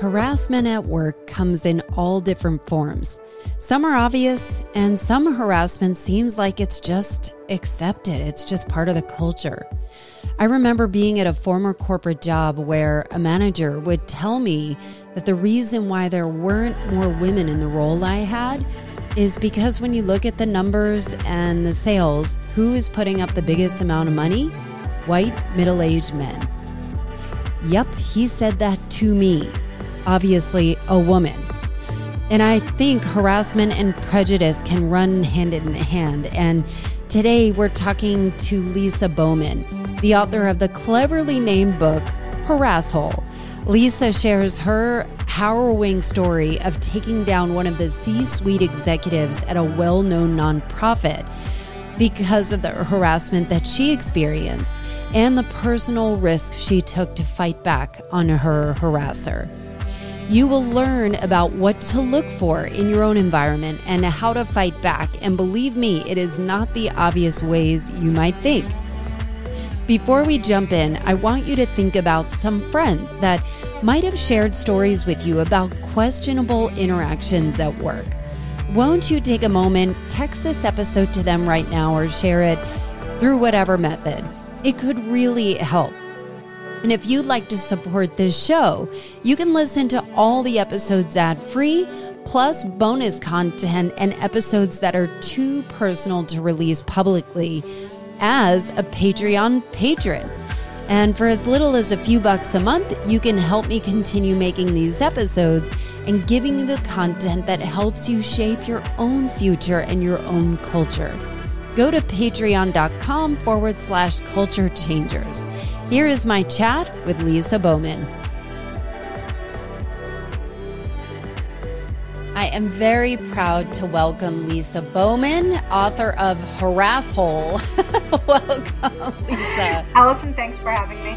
Harassment at work comes in all different forms. Some are obvious, and some harassment seems like it's just accepted, it's just part of the culture. I remember being at a former corporate job where a manager would tell me that the reason why there weren't more women in the role I had is because when you look at the numbers and the sales, who is putting up the biggest amount of money? White, middle aged men. Yep, he said that to me obviously a woman. And I think harassment and prejudice can run hand in hand. And today we're talking to Lisa Bowman, the author of the cleverly named book, Harasshole. Lisa shares her harrowing story of taking down one of the C suite executives at a well known nonprofit because of the harassment that she experienced and the personal risk she took to fight back on her harasser. You will learn about what to look for in your own environment and how to fight back. And believe me, it is not the obvious ways you might think. Before we jump in, I want you to think about some friends that might have shared stories with you about questionable interactions at work. Won't you take a moment, text this episode to them right now, or share it through whatever method? It could really help. And if you'd like to support this show, you can listen to all the episodes ad free, plus bonus content and episodes that are too personal to release publicly as a Patreon patron. And for as little as a few bucks a month, you can help me continue making these episodes and giving you the content that helps you shape your own future and your own culture. Go to patreon.com forward slash culture changers. Here is my chat with Lisa Bowman. I am very proud to welcome Lisa Bowman, author of Harasshole. welcome, Lisa. Allison, thanks for having me.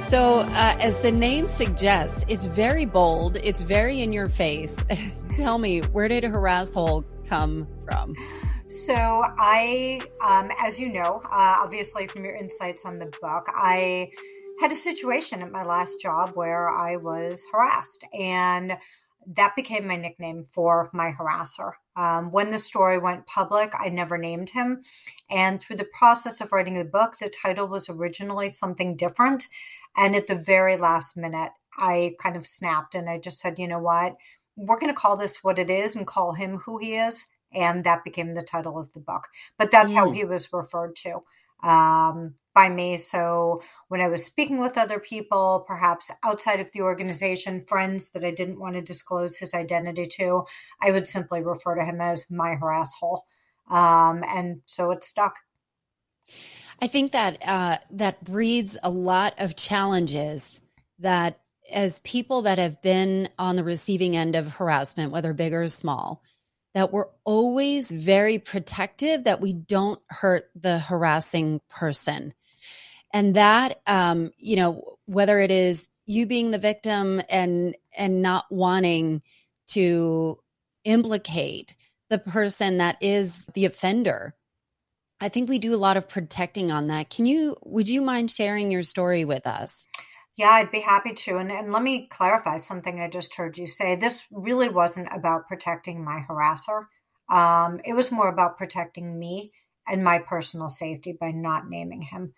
So, uh, as the name suggests, it's very bold, it's very in your face. Tell me, where did a Harasshole come from? So, I, um, as you know, uh, obviously from your insights on the book, I had a situation at my last job where I was harassed, and that became my nickname for my harasser. Um, when the story went public, I never named him. And through the process of writing the book, the title was originally something different. And at the very last minute, I kind of snapped and I just said, you know what? We're going to call this what it is and call him who he is and that became the title of the book. But that's mm. how he was referred to um, by me. So when I was speaking with other people, perhaps outside of the organization, friends that I didn't want to disclose his identity to, I would simply refer to him as my harasshole. Um, and so it stuck. I think that uh, that breeds a lot of challenges that as people that have been on the receiving end of harassment, whether big or small, that we're always very protective that we don't hurt the harassing person. And that, um, you know, whether it is you being the victim and and not wanting to implicate the person that is the offender. I think we do a lot of protecting on that. Can you would you mind sharing your story with us? Yeah, I'd be happy to. And, and let me clarify something I just heard you say. This really wasn't about protecting my harasser. Um, it was more about protecting me and my personal safety by not naming him.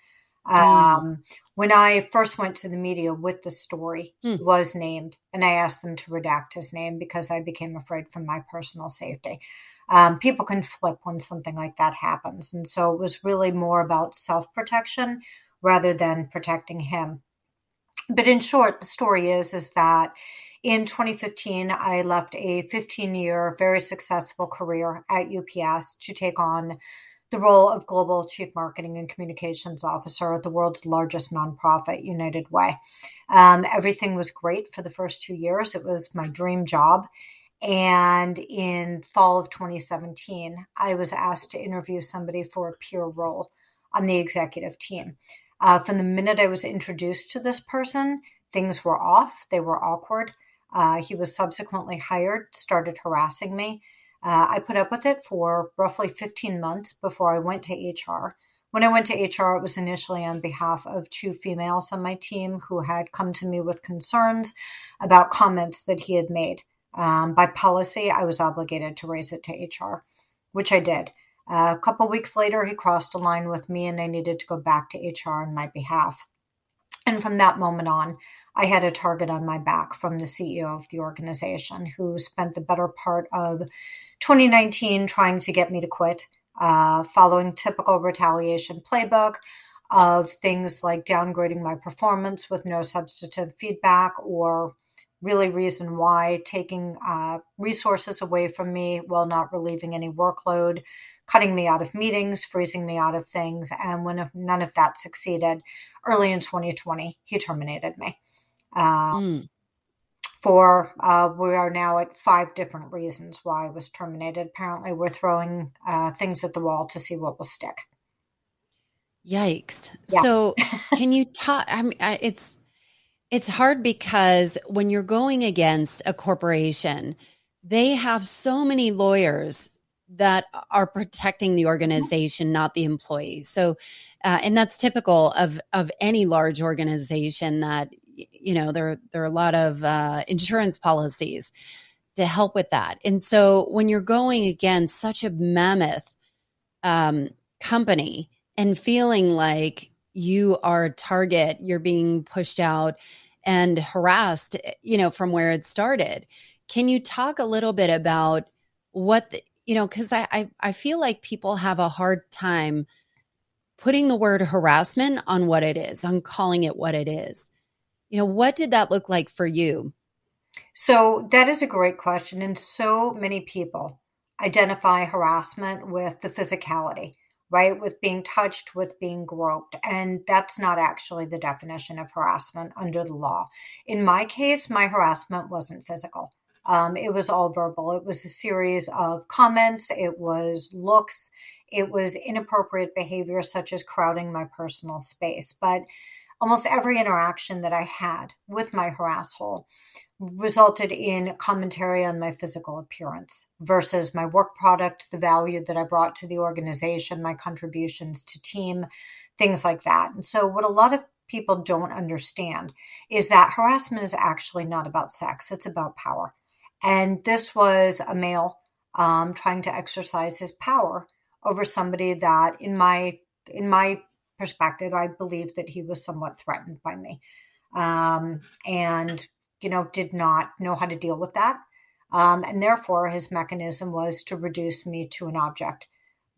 Mm. Um, when I first went to the media with the story, mm. he was named, and I asked them to redact his name because I became afraid for my personal safety. Um, people can flip when something like that happens. And so it was really more about self protection rather than protecting him. But in short, the story is is that in 2015, I left a 15 year, very successful career at UPS to take on the role of Global Chief Marketing and Communications Officer at the world's largest nonprofit, United Way. Um, everything was great for the first two years. It was my dream job. And in fall of 2017, I was asked to interview somebody for a peer role on the executive team. Uh, from the minute I was introduced to this person, things were off, they were awkward. Uh, he was subsequently hired, started harassing me. Uh, I put up with it for roughly 15 months before I went to HR, When I went to HR, it was initially on behalf of two females on my team who had come to me with concerns about comments that he had made. Um, by policy, I was obligated to raise it to HR, which I did. A couple weeks later, he crossed a line with me, and I needed to go back to HR on my behalf. And from that moment on, I had a target on my back from the CEO of the organization who spent the better part of 2019 trying to get me to quit, uh, following typical retaliation playbook of things like downgrading my performance with no substantive feedback or really reason why taking uh, resources away from me while not relieving any workload cutting me out of meetings, freezing me out of things. And when none of that succeeded, early in 2020, he terminated me. Uh, mm. For uh, we are now at five different reasons why I was terminated. Apparently, we're throwing uh, things at the wall to see what will stick. Yikes! Yeah. So, can you talk? I mean, it's it's hard because when you're going against a corporation, they have so many lawyers that are protecting the organization, not the employee. So, uh, and that's typical of of any large organization that you know there there are a lot of uh, insurance policies to help with that. And so, when you're going against such a mammoth um, company and feeling like you are a target, you're being pushed out and harassed, you know, from where it started. Can you talk a little bit about what the, you know, because I, I I feel like people have a hard time putting the word harassment on what it is, on calling it what it is. You know, what did that look like for you? So that is a great question. And so many people identify harassment with the physicality, right? With being touched, with being groped. And that's not actually the definition of harassment under the law. In my case, my harassment wasn't physical. Um, it was all verbal. It was a series of comments, it was looks, it was inappropriate behavior, such as crowding my personal space. But almost every interaction that I had with my harasshole resulted in commentary on my physical appearance versus my work product, the value that I brought to the organization, my contributions to team, things like that. And so, what a lot of people don't understand is that harassment is actually not about sex, it's about power. And this was a male um, trying to exercise his power over somebody that, in my in my perspective, I believe that he was somewhat threatened by me, um, and you know did not know how to deal with that. Um, and therefore, his mechanism was to reduce me to an object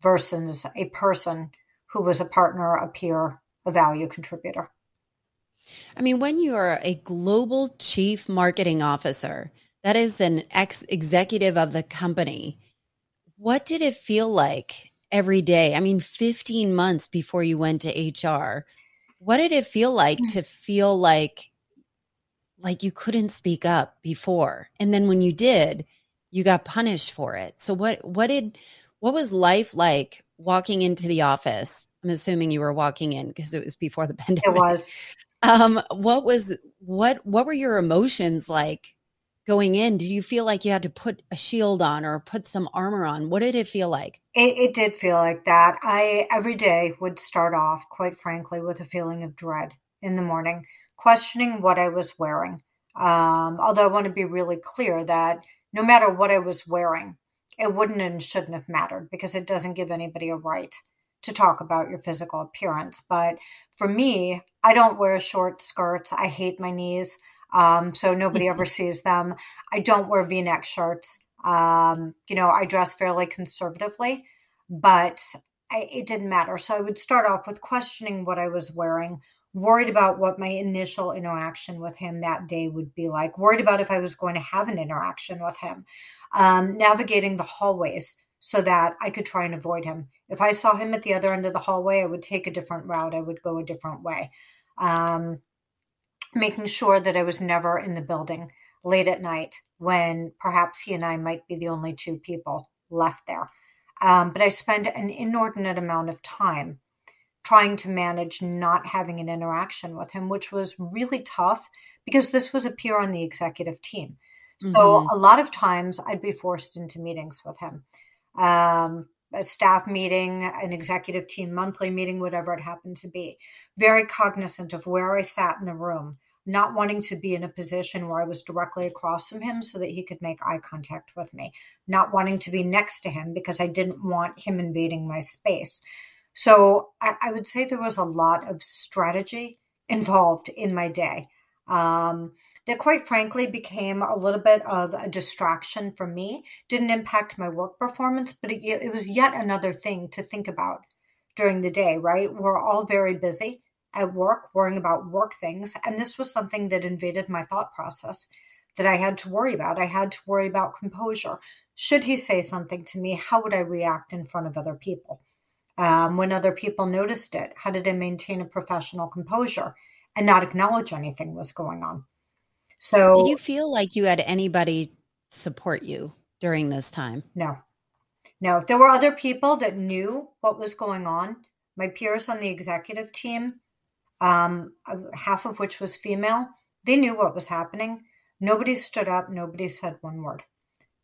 versus a person who was a partner, a peer, a value contributor. I mean, when you are a global chief marketing officer, that is an ex executive of the company. What did it feel like every day? I mean, 15 months before you went to HR. What did it feel like to feel like like you couldn't speak up before and then when you did, you got punished for it. So what what did what was life like walking into the office? I'm assuming you were walking in because it was before the pandemic. It was. Um, what was what what were your emotions like going in, did you feel like you had to put a shield on or put some armor on? What did it feel like? It, it did feel like that. I every day would start off, quite frankly, with a feeling of dread in the morning, questioning what I was wearing. Um, although I want to be really clear that no matter what I was wearing, it wouldn't and shouldn't have mattered because it doesn't give anybody a right to talk about your physical appearance. But for me, I don't wear short skirts. I hate my knees um, so nobody ever sees them. I don't wear V-neck shirts. Um, you know, I dress fairly conservatively, but I, it didn't matter. So I would start off with questioning what I was wearing, worried about what my initial interaction with him that day would be like, worried about if I was going to have an interaction with him, um, navigating the hallways so that I could try and avoid him. If I saw him at the other end of the hallway, I would take a different route. I would go a different way. Um, making sure that I was never in the building late at night when perhaps he and I might be the only two people left there. Um, but I spent an inordinate amount of time trying to manage not having an interaction with him, which was really tough because this was a peer on the executive team. So mm-hmm. a lot of times I'd be forced into meetings with him. Um, a staff meeting, an executive team monthly meeting, whatever it happened to be. Very cognizant of where I sat in the room, not wanting to be in a position where I was directly across from him so that he could make eye contact with me, not wanting to be next to him because I didn't want him invading my space. So I, I would say there was a lot of strategy involved in my day. Um, that quite frankly became a little bit of a distraction for me. Didn't impact my work performance, but it, it was yet another thing to think about during the day, right? We're all very busy at work, worrying about work things. And this was something that invaded my thought process that I had to worry about. I had to worry about composure. Should he say something to me? How would I react in front of other people? Um, when other people noticed it, how did I maintain a professional composure and not acknowledge anything was going on? So, did you feel like you had anybody support you during this time? No, no. There were other people that knew what was going on. My peers on the executive team, um, half of which was female, they knew what was happening. Nobody stood up. Nobody said one word.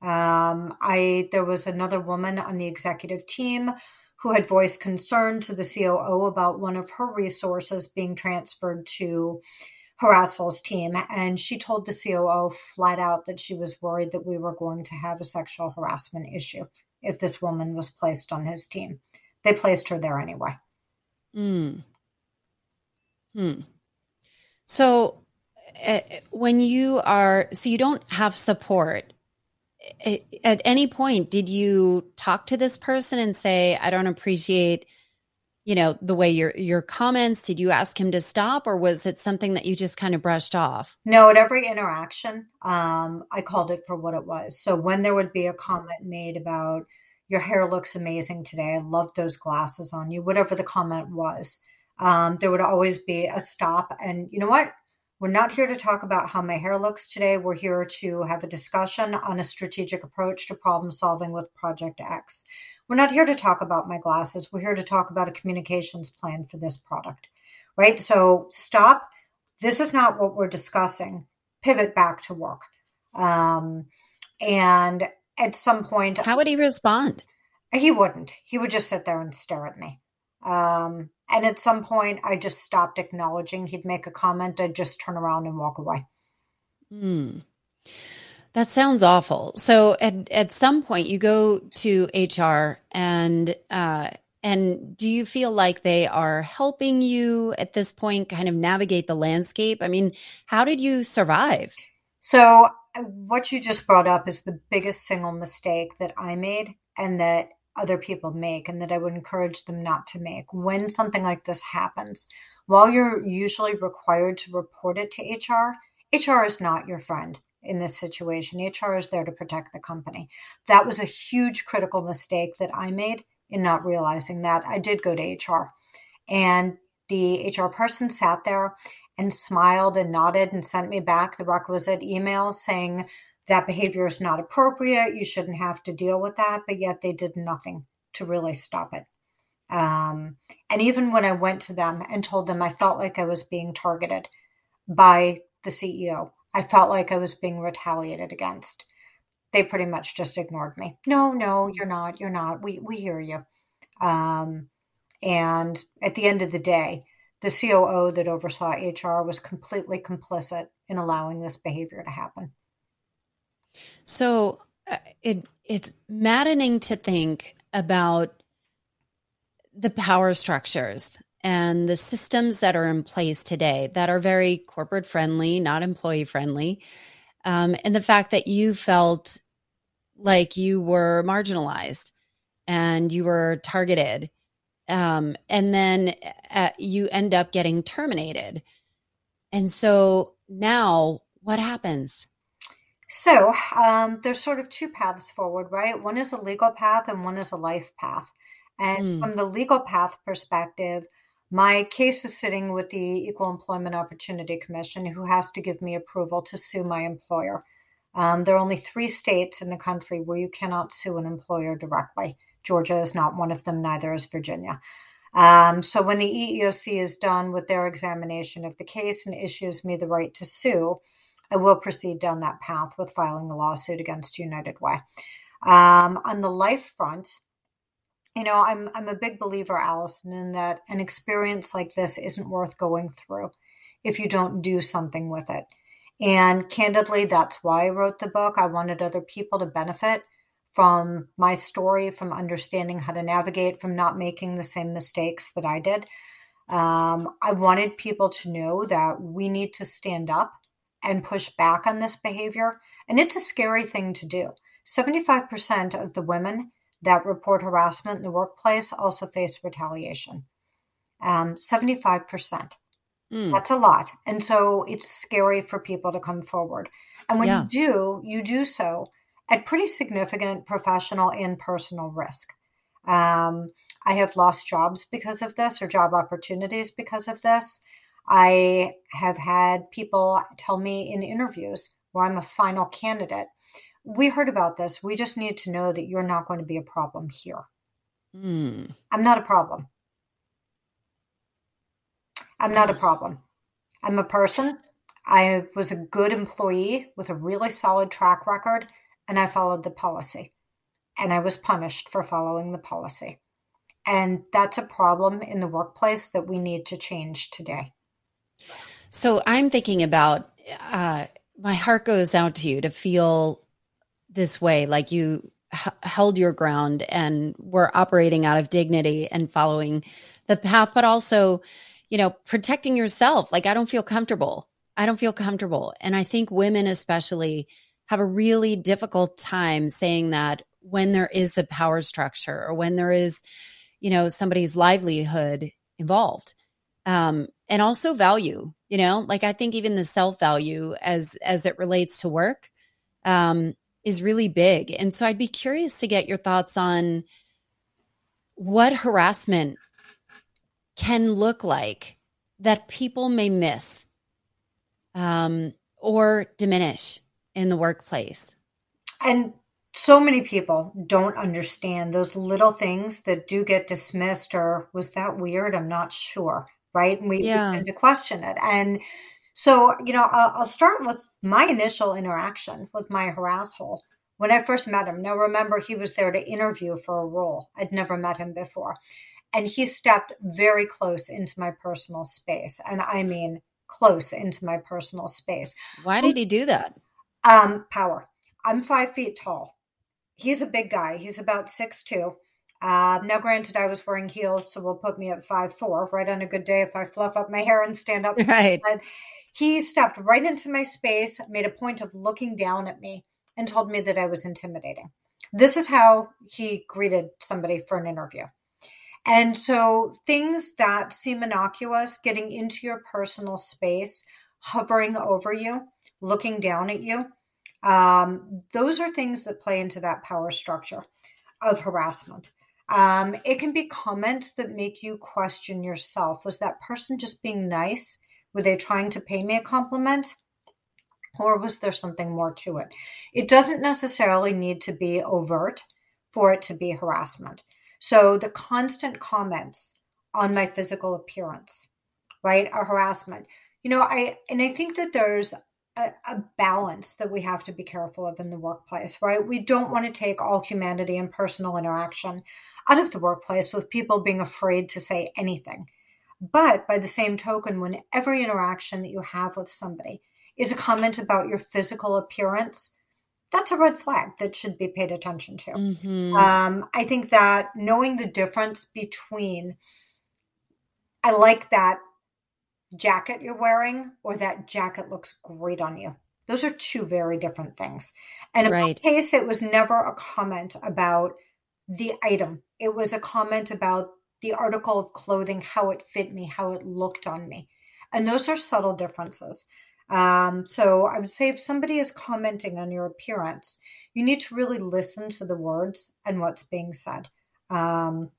Um, I there was another woman on the executive team who had voiced concern to the COO about one of her resources being transferred to Harasshole's team, and she told the COO flat out that she was worried that we were going to have a sexual harassment issue if this woman was placed on his team. They placed her there anyway. Hmm. Hmm. So, uh, when you are, so you don't have support. At any point, did you talk to this person and say, "I don't appreciate"? you know the way your your comments. Did you ask him to stop or was it something that you just kind of brushed off? No at every interaction um, i called it for what it was. So when there would be a comment made about your hair looks amazing today. I love those glasses on you whatever the comment was um, there would always be a stop. And you know what we're not here to talk about how my hair looks today. We're here to have a discussion on a strategic approach to problem solving with Project X. We're not here to talk about my glasses. We're here to talk about a communications plan for this product, right? So stop. This is not what we're discussing. Pivot back to work. Um, and at some point, how would he respond? He wouldn't. He would just sit there and stare at me. Um, and at some point, I just stopped acknowledging. He'd make a comment. I'd just turn around and walk away. Hmm. That sounds awful. So at at some point you go to HR and uh and do you feel like they are helping you at this point kind of navigate the landscape? I mean, how did you survive? So uh, what you just brought up is the biggest single mistake that I made and that other people make and that I would encourage them not to make. When something like this happens, while you're usually required to report it to HR, HR is not your friend in this situation. HR is there to protect the company. That was a huge critical mistake that I made in not realizing that. I did go to HR, and the HR person sat there and smiled and nodded and sent me back the requisite email saying that behavior is not appropriate. You shouldn't have to deal with that. But yet they did nothing to really stop it. Um, and even when I went to them and told them I felt like I was being targeted by the CEO, I felt like I was being retaliated against. They pretty much just ignored me. No, no, you're not. You're not. We we hear you. Um, and at the end of the day, the COO that oversaw HR was completely complicit in allowing this behavior to happen. So uh, it it's maddening to think about the power structures and the systems that are in place today that are very corporate friendly, not employee friendly, um, and the fact that you felt like you were marginalized and you were targeted, um, and then uh, you end up getting terminated. And so now, what happens? So um, there's sort of two paths forward, right? One is a legal path and one is a life path. And mm. from the legal path perspective, my case is sitting with the Equal Employment Opportunity Commission, who has to give me approval to sue my employer. Um, there are only three states in the country where you cannot sue an employer directly. Georgia is not one of them, neither is Virginia. Um, so when the EEOC is done with their examination of the case and issues me the right to sue, I will proceed down that path with filing a lawsuit against United Way. Um, on the life front, you know, I'm I'm a big believer, Allison, in that an experience like this isn't worth going through if you don't do something with it. And candidly, that's why I wrote the book. I wanted other people to benefit from my story, from understanding how to navigate, from not making the same mistakes that I did. Um, I wanted people to know that we need to stand up and push back on this behavior. And it's a scary thing to do. 75% of the women that report harassment in the workplace also face retaliation. Um, 75%. Mm. That's a lot. And so it's scary for people to come forward. And when yeah. you do, you do so at pretty significant professional and personal risk. Um, I have lost jobs because of this or job opportunities because of this. I have had people tell me in interviews where I'm a final candidate we heard about this. We just need to know that you're not going to be a problem here. Mm. I'm not a problem. I'm not a hmm. problem. I'm a person. I was a good employee with a really solid track record, and I followed the policy. And I was punished for following the policy. And that's a problem in the workplace that we need to change today. So I'm thinking about uh, my heart goes out to you to feel this way, like you h- held your ground and were operating out of dignity and following the path, but also, you know, protecting yourself. Like, I don't feel comfortable. I don't feel comfortable. And I think women, especially, have a really difficult time saying that when there is a power structure or when there is, you know, somebody's livelihood involved. Um, and also value, you know, like I think even the self value as as it relates to work, um, is really big. And so I'd be curious to get your thoughts on what harassment can look like that people may miss um, or diminish in the workplace. And so many people don't understand those little things that do get dismissed or was that weird? I'm not sure. Right. And we, yeah. tend to question it. And so, you know, I'll, I'll start with my initial interaction with my harasshole when I first met him. Now, remember, he was there to interview for a role. I'd never met him before. And he stepped very close into my personal space. And I mean, close into my personal space. Why did he do that? Um, power. I'm five feet tall. He's a big guy. He's about six two. Uh, now, granted, I was wearing heels, so we'll put me at five four. Right on a good day, if I fluff up my hair and stand up. Right. But he stepped right into my space, made a point of looking down at me, and told me that I was intimidating. This is how he greeted somebody for an interview. And so things that seem innocuous, getting into your personal space, hovering over you, looking down at you, um, those are things that play into that power structure of harassment. Um, it can be comments that make you question yourself. Was that person just being nice? Were they trying to pay me a compliment? Or was there something more to it? It doesn't necessarily need to be overt for it to be harassment. So the constant comments on my physical appearance, right, are harassment. You know, I and I think that there's a, a, balance that we have to be careful of in the workplace, right? We don't want to take all humanity and personal interaction out of the workplace with people being afraid to say anything. But by the same token, when every interaction that you have with somebody is a comment about your physical appearance, that's a red flag that should be paid attention to. Mm-hmm. Um, I think that knowing the difference between, I like that jacket you're wearing, or that jacket looks great on you. Those are two very different things. And in right. my case, it was never a comment about the item. It was a comment about the article of clothing, how it fit me, how it looked on me. And those are subtle differences. Um, so I would say if somebody is commenting on your appearance, you need to really listen to the words and what's being said. Um,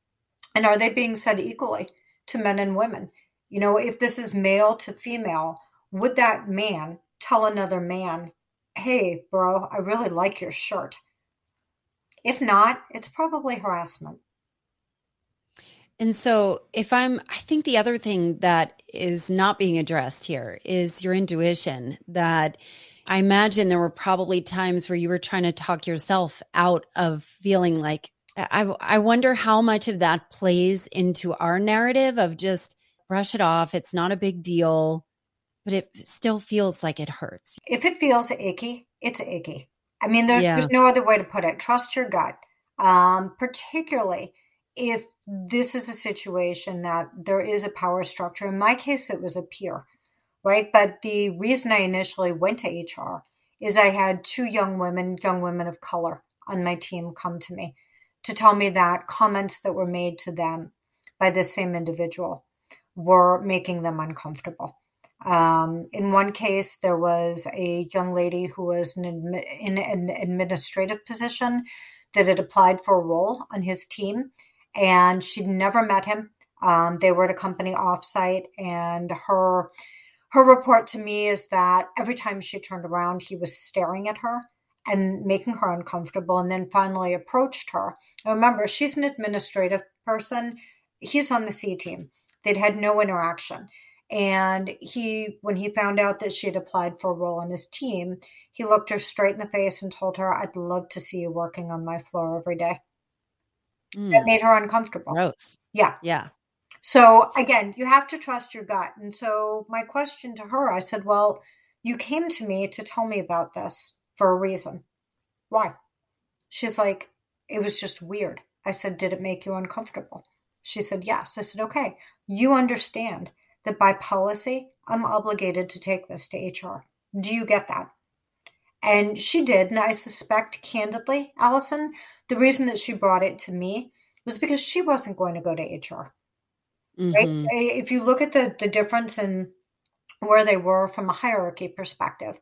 and are they being said equally to men and women? You know, if this is male to female, would that man tell another man, hey, bro, I really like your shirt? If not, it's probably harassment. And so, if I'm, I think the other thing that is not being addressed here is your intuition. That I imagine there were probably times where you were trying to talk yourself out of feeling like I, I wonder how much of that plays into our narrative of just brush it off. It's not a big deal, but it still feels like it hurts. If it feels icky, it's icky. I mean, there's, yeah. there's no other way to put it. Trust your gut, um, particularly if this is a situation that there is a power structure. In my case, it was a peer, right? But the reason I initially went to HR is I had two young women, young women of color on my team come to me to tell me that comments that were made to them by the same individual were making them uncomfortable. Um, in one case, there was a young lady who was in, in an administrative position that had applied for a role on his team, and she'd never met him. Um, they were at a company offsite, and her her report to me is that every time she turned around, he was staring at her and making her uncomfortable, and then finally approached her. remember, she's an administrative person. He's on the C team. They'd had no interaction. And he, when he found out that she had applied for a role on his team, he looked her straight in the face and told her, I'd love to see you working on my floor every day. Mm. That made her uncomfortable. Gross. Yeah. Yeah. So again, you have to trust your gut. And so my question to her, I said, Well, you came to me to tell me about this for a reason. Why? She's like, it was just weird. I said, did it make you uncomfortable? She said, yes. I said, okay, you understand that by policy, I'm obligated to take this to HR. Do you get that? And she did. And I suspect, candidly, Allison, the reason that she brought it to me was because she wasn't going to go to HR. Mm-hmm. Right? If you look at the, the difference in where they were from a hierarchy perspective,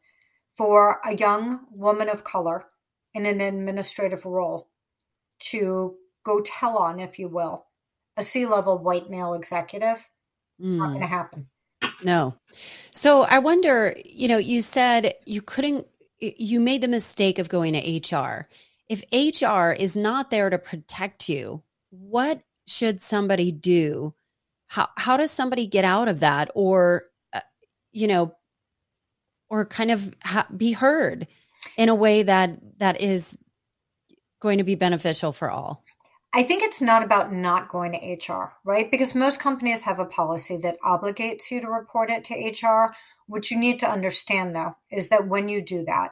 for a young woman of color in an administrative role to go tell on, if you will, a C level white male executive, mm. not going to happen. No. So I wonder, you know, you said you couldn't, you made the mistake of going to HR. If HR is not there to protect you, what should somebody do? How, how does somebody get out of that? Or, uh, you know, or kind of ha- be heard in a way that that is going to be beneficial for all I think it's not about not going to HR, right? Because most companies have a policy that obligates you to report it to HR. What you need to understand, though, is that when you do that,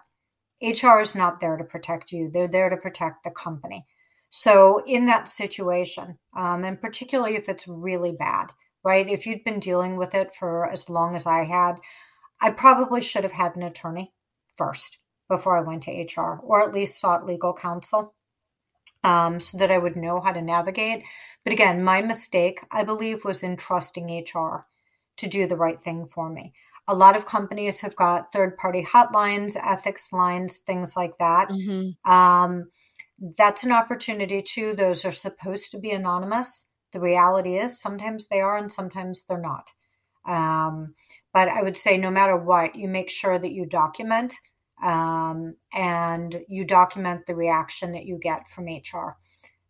HR is not there to protect you, they're there to protect the company. So, in that situation, um, and particularly if it's really bad, right? If you'd been dealing with it for as long as I had, I probably should have had an attorney first before I went to HR or at least sought legal counsel um, so that I would know how to navigate. But again, my mistake, I believe, was in trusting HR to do the right thing for me. A lot of companies have got third party hotlines, ethics lines, things like that. Mm-hmm. Um, that's an opportunity too. Those are supposed to be anonymous. The reality is sometimes they are and sometimes they're not. Um, but I would say no matter what, you make sure that you document um, and you document the reaction that you get from HR.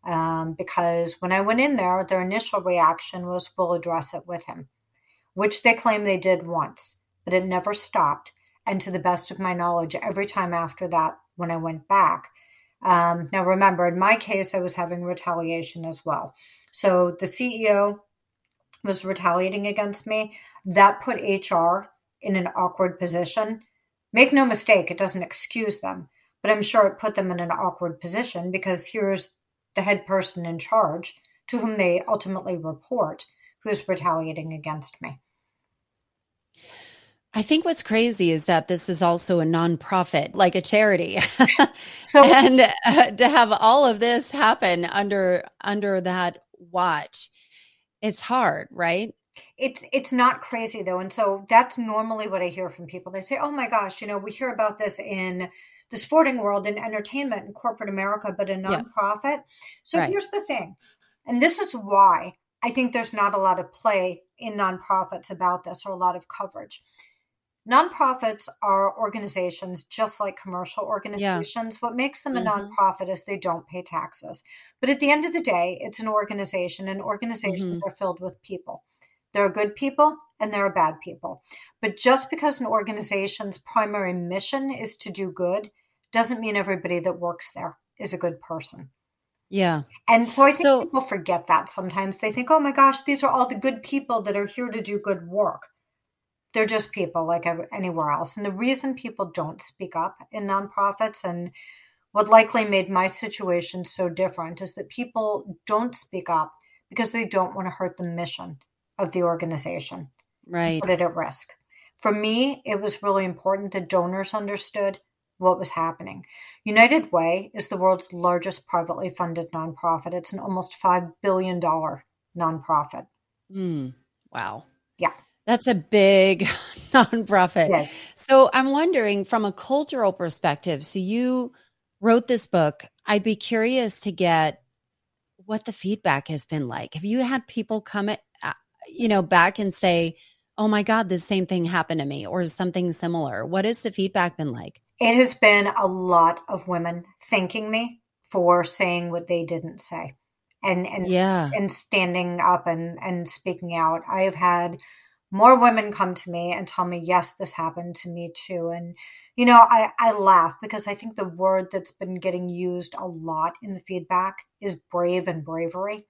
Um, because when I went in there, their initial reaction was, we'll address it with him, which they claim they did once, but it never stopped. And to the best of my knowledge, every time after that, when I went back, um, now remember, in my case, I was having retaliation as well. So the CEO was retaliating against me. That put HR in an awkward position. Make no mistake, it doesn't excuse them, but I'm sure it put them in an awkward position because here's the head person in charge to whom they ultimately report who's retaliating against me. I think what's crazy is that this is also a nonprofit, like a charity. so, and uh, to have all of this happen under under that watch, it's hard, right? It's it's not crazy though, and so that's normally what I hear from people. They say, "Oh my gosh, you know, we hear about this in the sporting world, in entertainment, in corporate America, but in nonprofit." Yeah. So right. here's the thing, and this is why I think there's not a lot of play in nonprofits about this or a lot of coverage. Nonprofits are organizations just like commercial organizations. Yeah. What makes them a mm-hmm. nonprofit is they don't pay taxes. But at the end of the day, it's an organization, and organizations mm-hmm. are filled with people. There are good people and there are bad people. But just because an organization's primary mission is to do good doesn't mean everybody that works there is a good person. Yeah. And so I think so, people forget that sometimes. They think, oh my gosh, these are all the good people that are here to do good work. They're just people like anywhere else. And the reason people don't speak up in nonprofits and what likely made my situation so different is that people don't speak up because they don't want to hurt the mission of the organization. Right. Put it at risk. For me, it was really important that donors understood what was happening. United Way is the world's largest privately funded nonprofit. It's an almost $5 billion nonprofit. Mm, wow. Yeah. That's a big nonprofit. Yes. So I'm wondering from a cultural perspective, so you wrote this book. I'd be curious to get what the feedback has been like. Have you had people come, at, you know, back and say, "Oh my God, the same thing happened to me," or something similar? What has the feedback been like? It has been a lot of women thanking me for saying what they didn't say, and and yeah, and standing up and and speaking out. I have had more women come to me and tell me, yes, this happened to me too. And, you know, I, I laugh because I think the word that's been getting used a lot in the feedback is brave and bravery.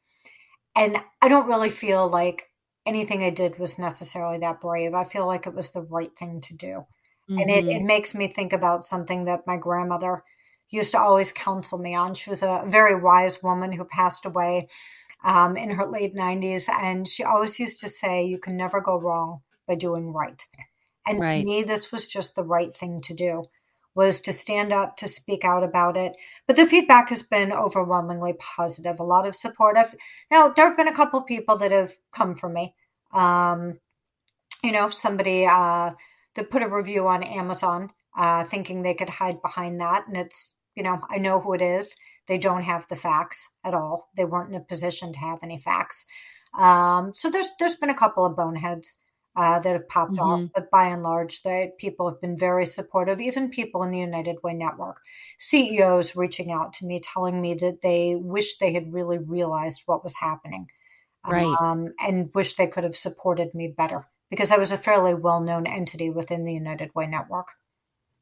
And I don't really feel like anything I did was necessarily that brave. I feel like it was the right thing to do. Mm-hmm. And it, it mm-hmm. makes me think about something that my grandmother used to always counsel me on. She was a very wise woman who passed away um, in her late 90s. And she always used to say, You can never go wrong by doing right. And right. to me, this was just the right thing to do was to stand up to speak out about it. But the feedback has been overwhelmingly positive a lot of support I've, now there have been a couple people that have come from me. Um, you know somebody uh, that put a review on amazon uh, thinking they could hide behind that. And it's you know i know who it is. They don't have the facts at all. They weren't in a position to have any facts. Um, so there's there's been a couple of boneheads uh, that have popped mm-hmm. off, but by and large, the people have been very supportive. Even people in the United Way network, CEOs reaching out to me, telling me that they wish they had really realized what was happening, right, um, and wish they could have supported me better because I was a fairly well known entity within the United Way network.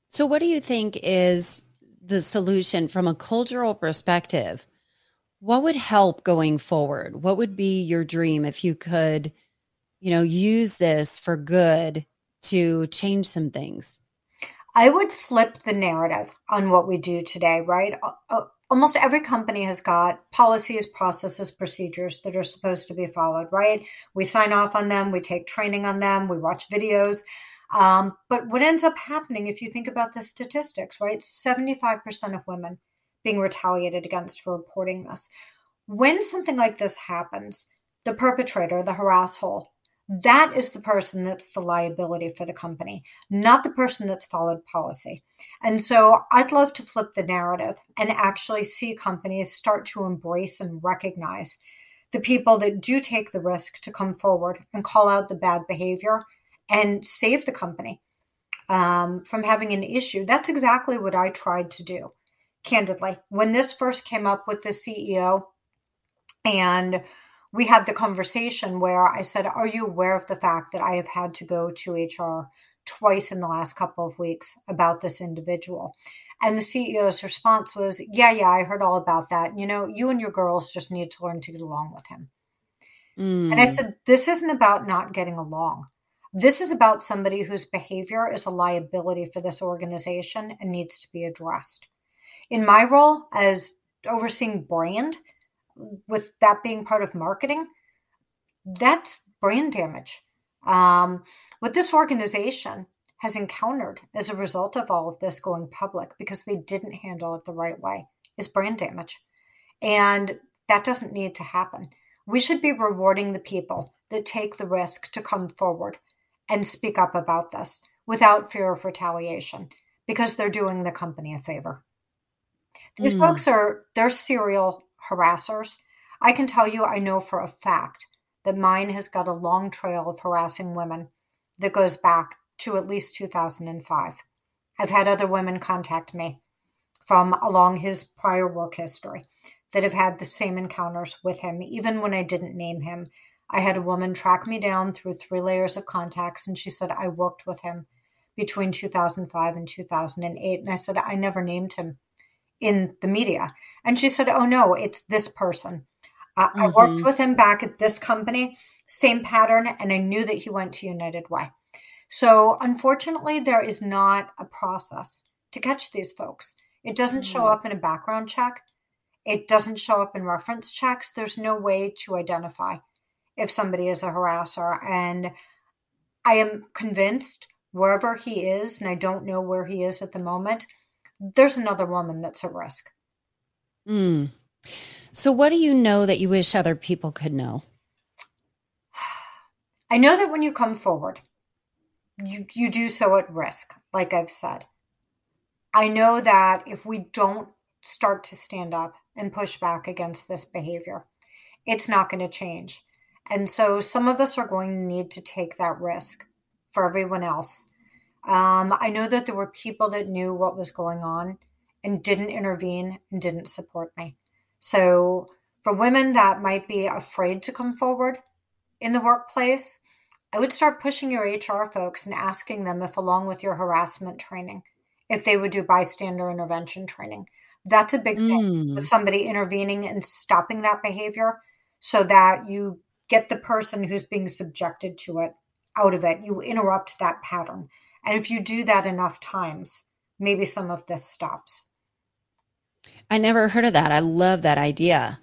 So, what do you think is the solution from a cultural perspective, what would help going forward? What would be your dream if you could, you know, use this for good to change some things? I would flip the narrative on what we do today, right? Almost every company has got policies, processes, procedures that are supposed to be followed, right? We sign off on them, we take training on them, we watch videos. Um, but what ends up happening, if you think about the statistics, right? 75% of women being retaliated against for reporting this. When something like this happens, the perpetrator, the harasshole, that is the person that's the liability for the company, not the person that's followed policy. And so I'd love to flip the narrative and actually see companies start to embrace and recognize the people that do take the risk to come forward and call out the bad behavior and save the company um, from having an issue. That's exactly what I tried to do, candidly. When this first came up with the CEO, and we had the conversation where I said, Are you aware of the fact that I have had to go to HR twice in the last couple of weeks about this individual? And the CEO's response was, Yeah, yeah, I heard all about that. You know, you and your girls just need to learn to get along with him. Mm. And I mm. said, This isn't about not getting along. This is about somebody whose behavior is a liability for this organization and needs to be addressed. In my role as overseeing brand, with that being part of marketing, that's brand damage. Um, what this organization has encountered as a result of all of this going public because they didn't handle it the right way is brand damage. And that doesn't need to happen. We should be rewarding the people that take the risk to come forward and speak up about this without fear of retaliation because they're doing the company a favor. These mm. folks are they're serial harassers. I can tell you I know for a fact that mine has got a long trail of harassing women that goes back to at least 2005. I've had other women contact me from along his prior work history that have had the same encounters with him, even when I didn't name him I had a woman track me down through three layers of contacts, and she said, I worked with him between 2005 and 2008. And I said, I never named him in the media. And she said, Oh, no, it's this person. Uh, mm-hmm. I worked mm-hmm. with him back at this company, same pattern, and I knew that he went to United Way. So, unfortunately, there is not a process to catch these folks. It doesn't mm-hmm. show up in a background check, it doesn't show up in reference checks. There's no way to identify if somebody is a harasser. And I am convinced wherever he is, and I don't know where he is at the moment, there's another woman that's at risk. Mm. So, what do you know that you wish other people could know? I know that when you come forward, you, you do so at risk, like I've said. I know that if we don't start to stand up and push back against this behavior, it's not going to change. And so some of us are going to need to take that risk for everyone else. Um, I know that there were people that knew what was going on and didn't intervene and didn't support me. So, for women that might be afraid to come forward in the workplace, I would start pushing your HR folks and asking them if, along with your harassment training, if they would do bystander intervention training. That's a big thing with somebody intervening and stopping that behavior so that you get the person who's being subjected to it out of it. You interrupt that pattern. And if you do that enough times, maybe some of this stops. I never heard of that. I love that idea.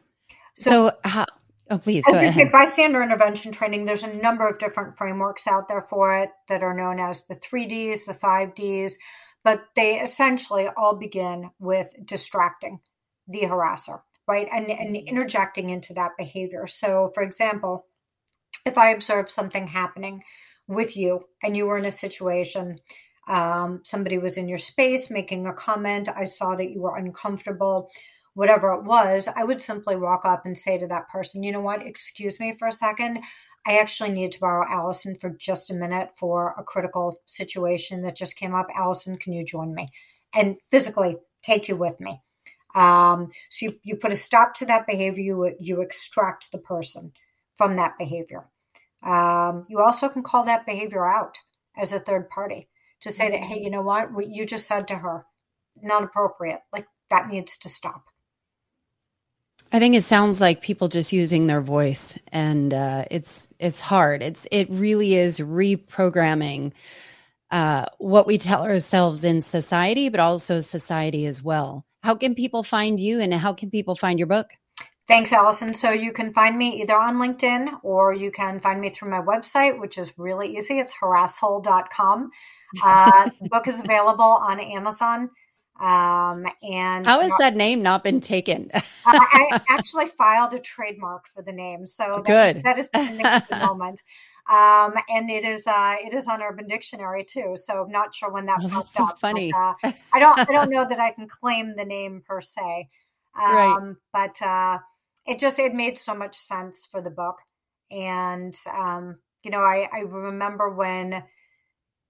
So, so how, oh, please go ahead. Bystander intervention training, there's a number of different frameworks out there for it that are known as the 3Ds, the 5Ds, but they essentially all begin with distracting the harasser, right? And, and mm-hmm. interjecting into that behavior. So, for example, if I observe something happening with you and you were in a situation um, somebody was in your space making a comment i saw that you were uncomfortable whatever it was i would simply walk up and say to that person you know what? Excuse me for a second. I actually need to borrow allison for just a minute for a critical situation that just came up. Allison can you join me? And physically take you with me. Um, so you, you put a stop to that behavior you, you extract the person from that behavior um, you also can call that behavior out as a third party to say that, hey, mm-hmm. you know what, what you just said to her, not appropriate. Like that needs to stop. I think it sounds like people just using their voice, and uh, it's it's hard. It's it really is reprogramming uh, what we tell ourselves in society, but also society as well. How can people find you, and how can people find your book? Thanks, Allison. So you can find me either on LinkedIn or you can find me through my website, which is really easy. It's harasshole.com. Uh, the book is available on Amazon. Um, and how has that name not been taken? uh, I actually filed a trademark for the name, so good. That, that is pending at the moment. Um, and it is uh, it is on Urban Dictionary too. So I'm not sure when that oh, pops so up. Funny. But, uh, I don't I don't know that I can claim the name per se. Um, right. But uh, it just it made so much sense for the book, and um, you know I I remember when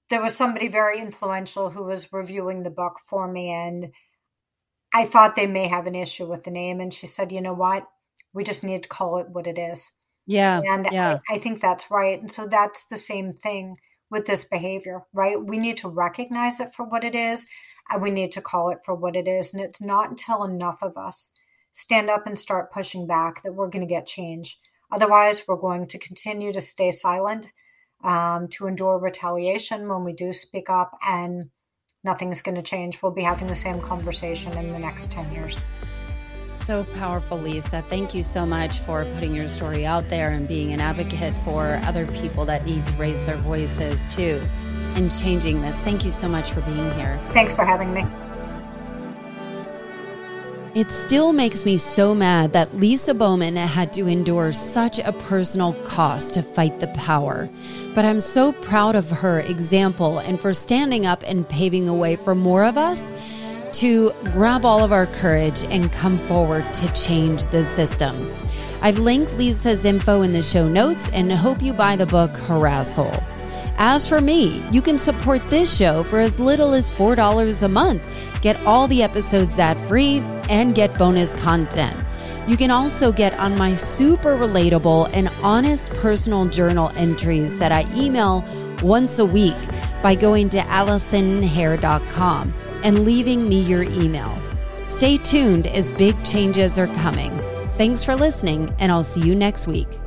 there was somebody very influential who was reviewing the book for me and I thought they may have an issue with the name and she said, "You know what? We just need to call it what it is." Yeah. And yeah. I, I think that's right. And so that's the same thing with this behavior, right? We need to recognize it for what it is and we need to call it for what it is. And it's not until enough of us stand up and start pushing back that we're going to get change. Otherwise, we're going to continue to stay silent um, to endure retaliation when we do speak up, and nothing's going to change. We'll be having the same conversation in the next 10 years. So powerful, Lisa. Thank you so much for putting your story out there and being an advocate for other people that need to raise their voices too and changing this. Thank you so much for being here. Thanks for having me. It still makes me so mad that Lisa Bowman had to endure such a personal cost to fight the power. But I'm so proud of her example and for standing up and paving the way for more of us to grab all of our courage and come forward to change the system. I've linked Lisa's info in the show notes and hope you buy the book Harasshole. As for me, you can support this show for as little as $4 a month. Get all the episodes ad free and get bonus content. You can also get on my super relatable and honest personal journal entries that I email once a week by going to AllisonHair.com and leaving me your email. Stay tuned as big changes are coming. Thanks for listening, and I'll see you next week.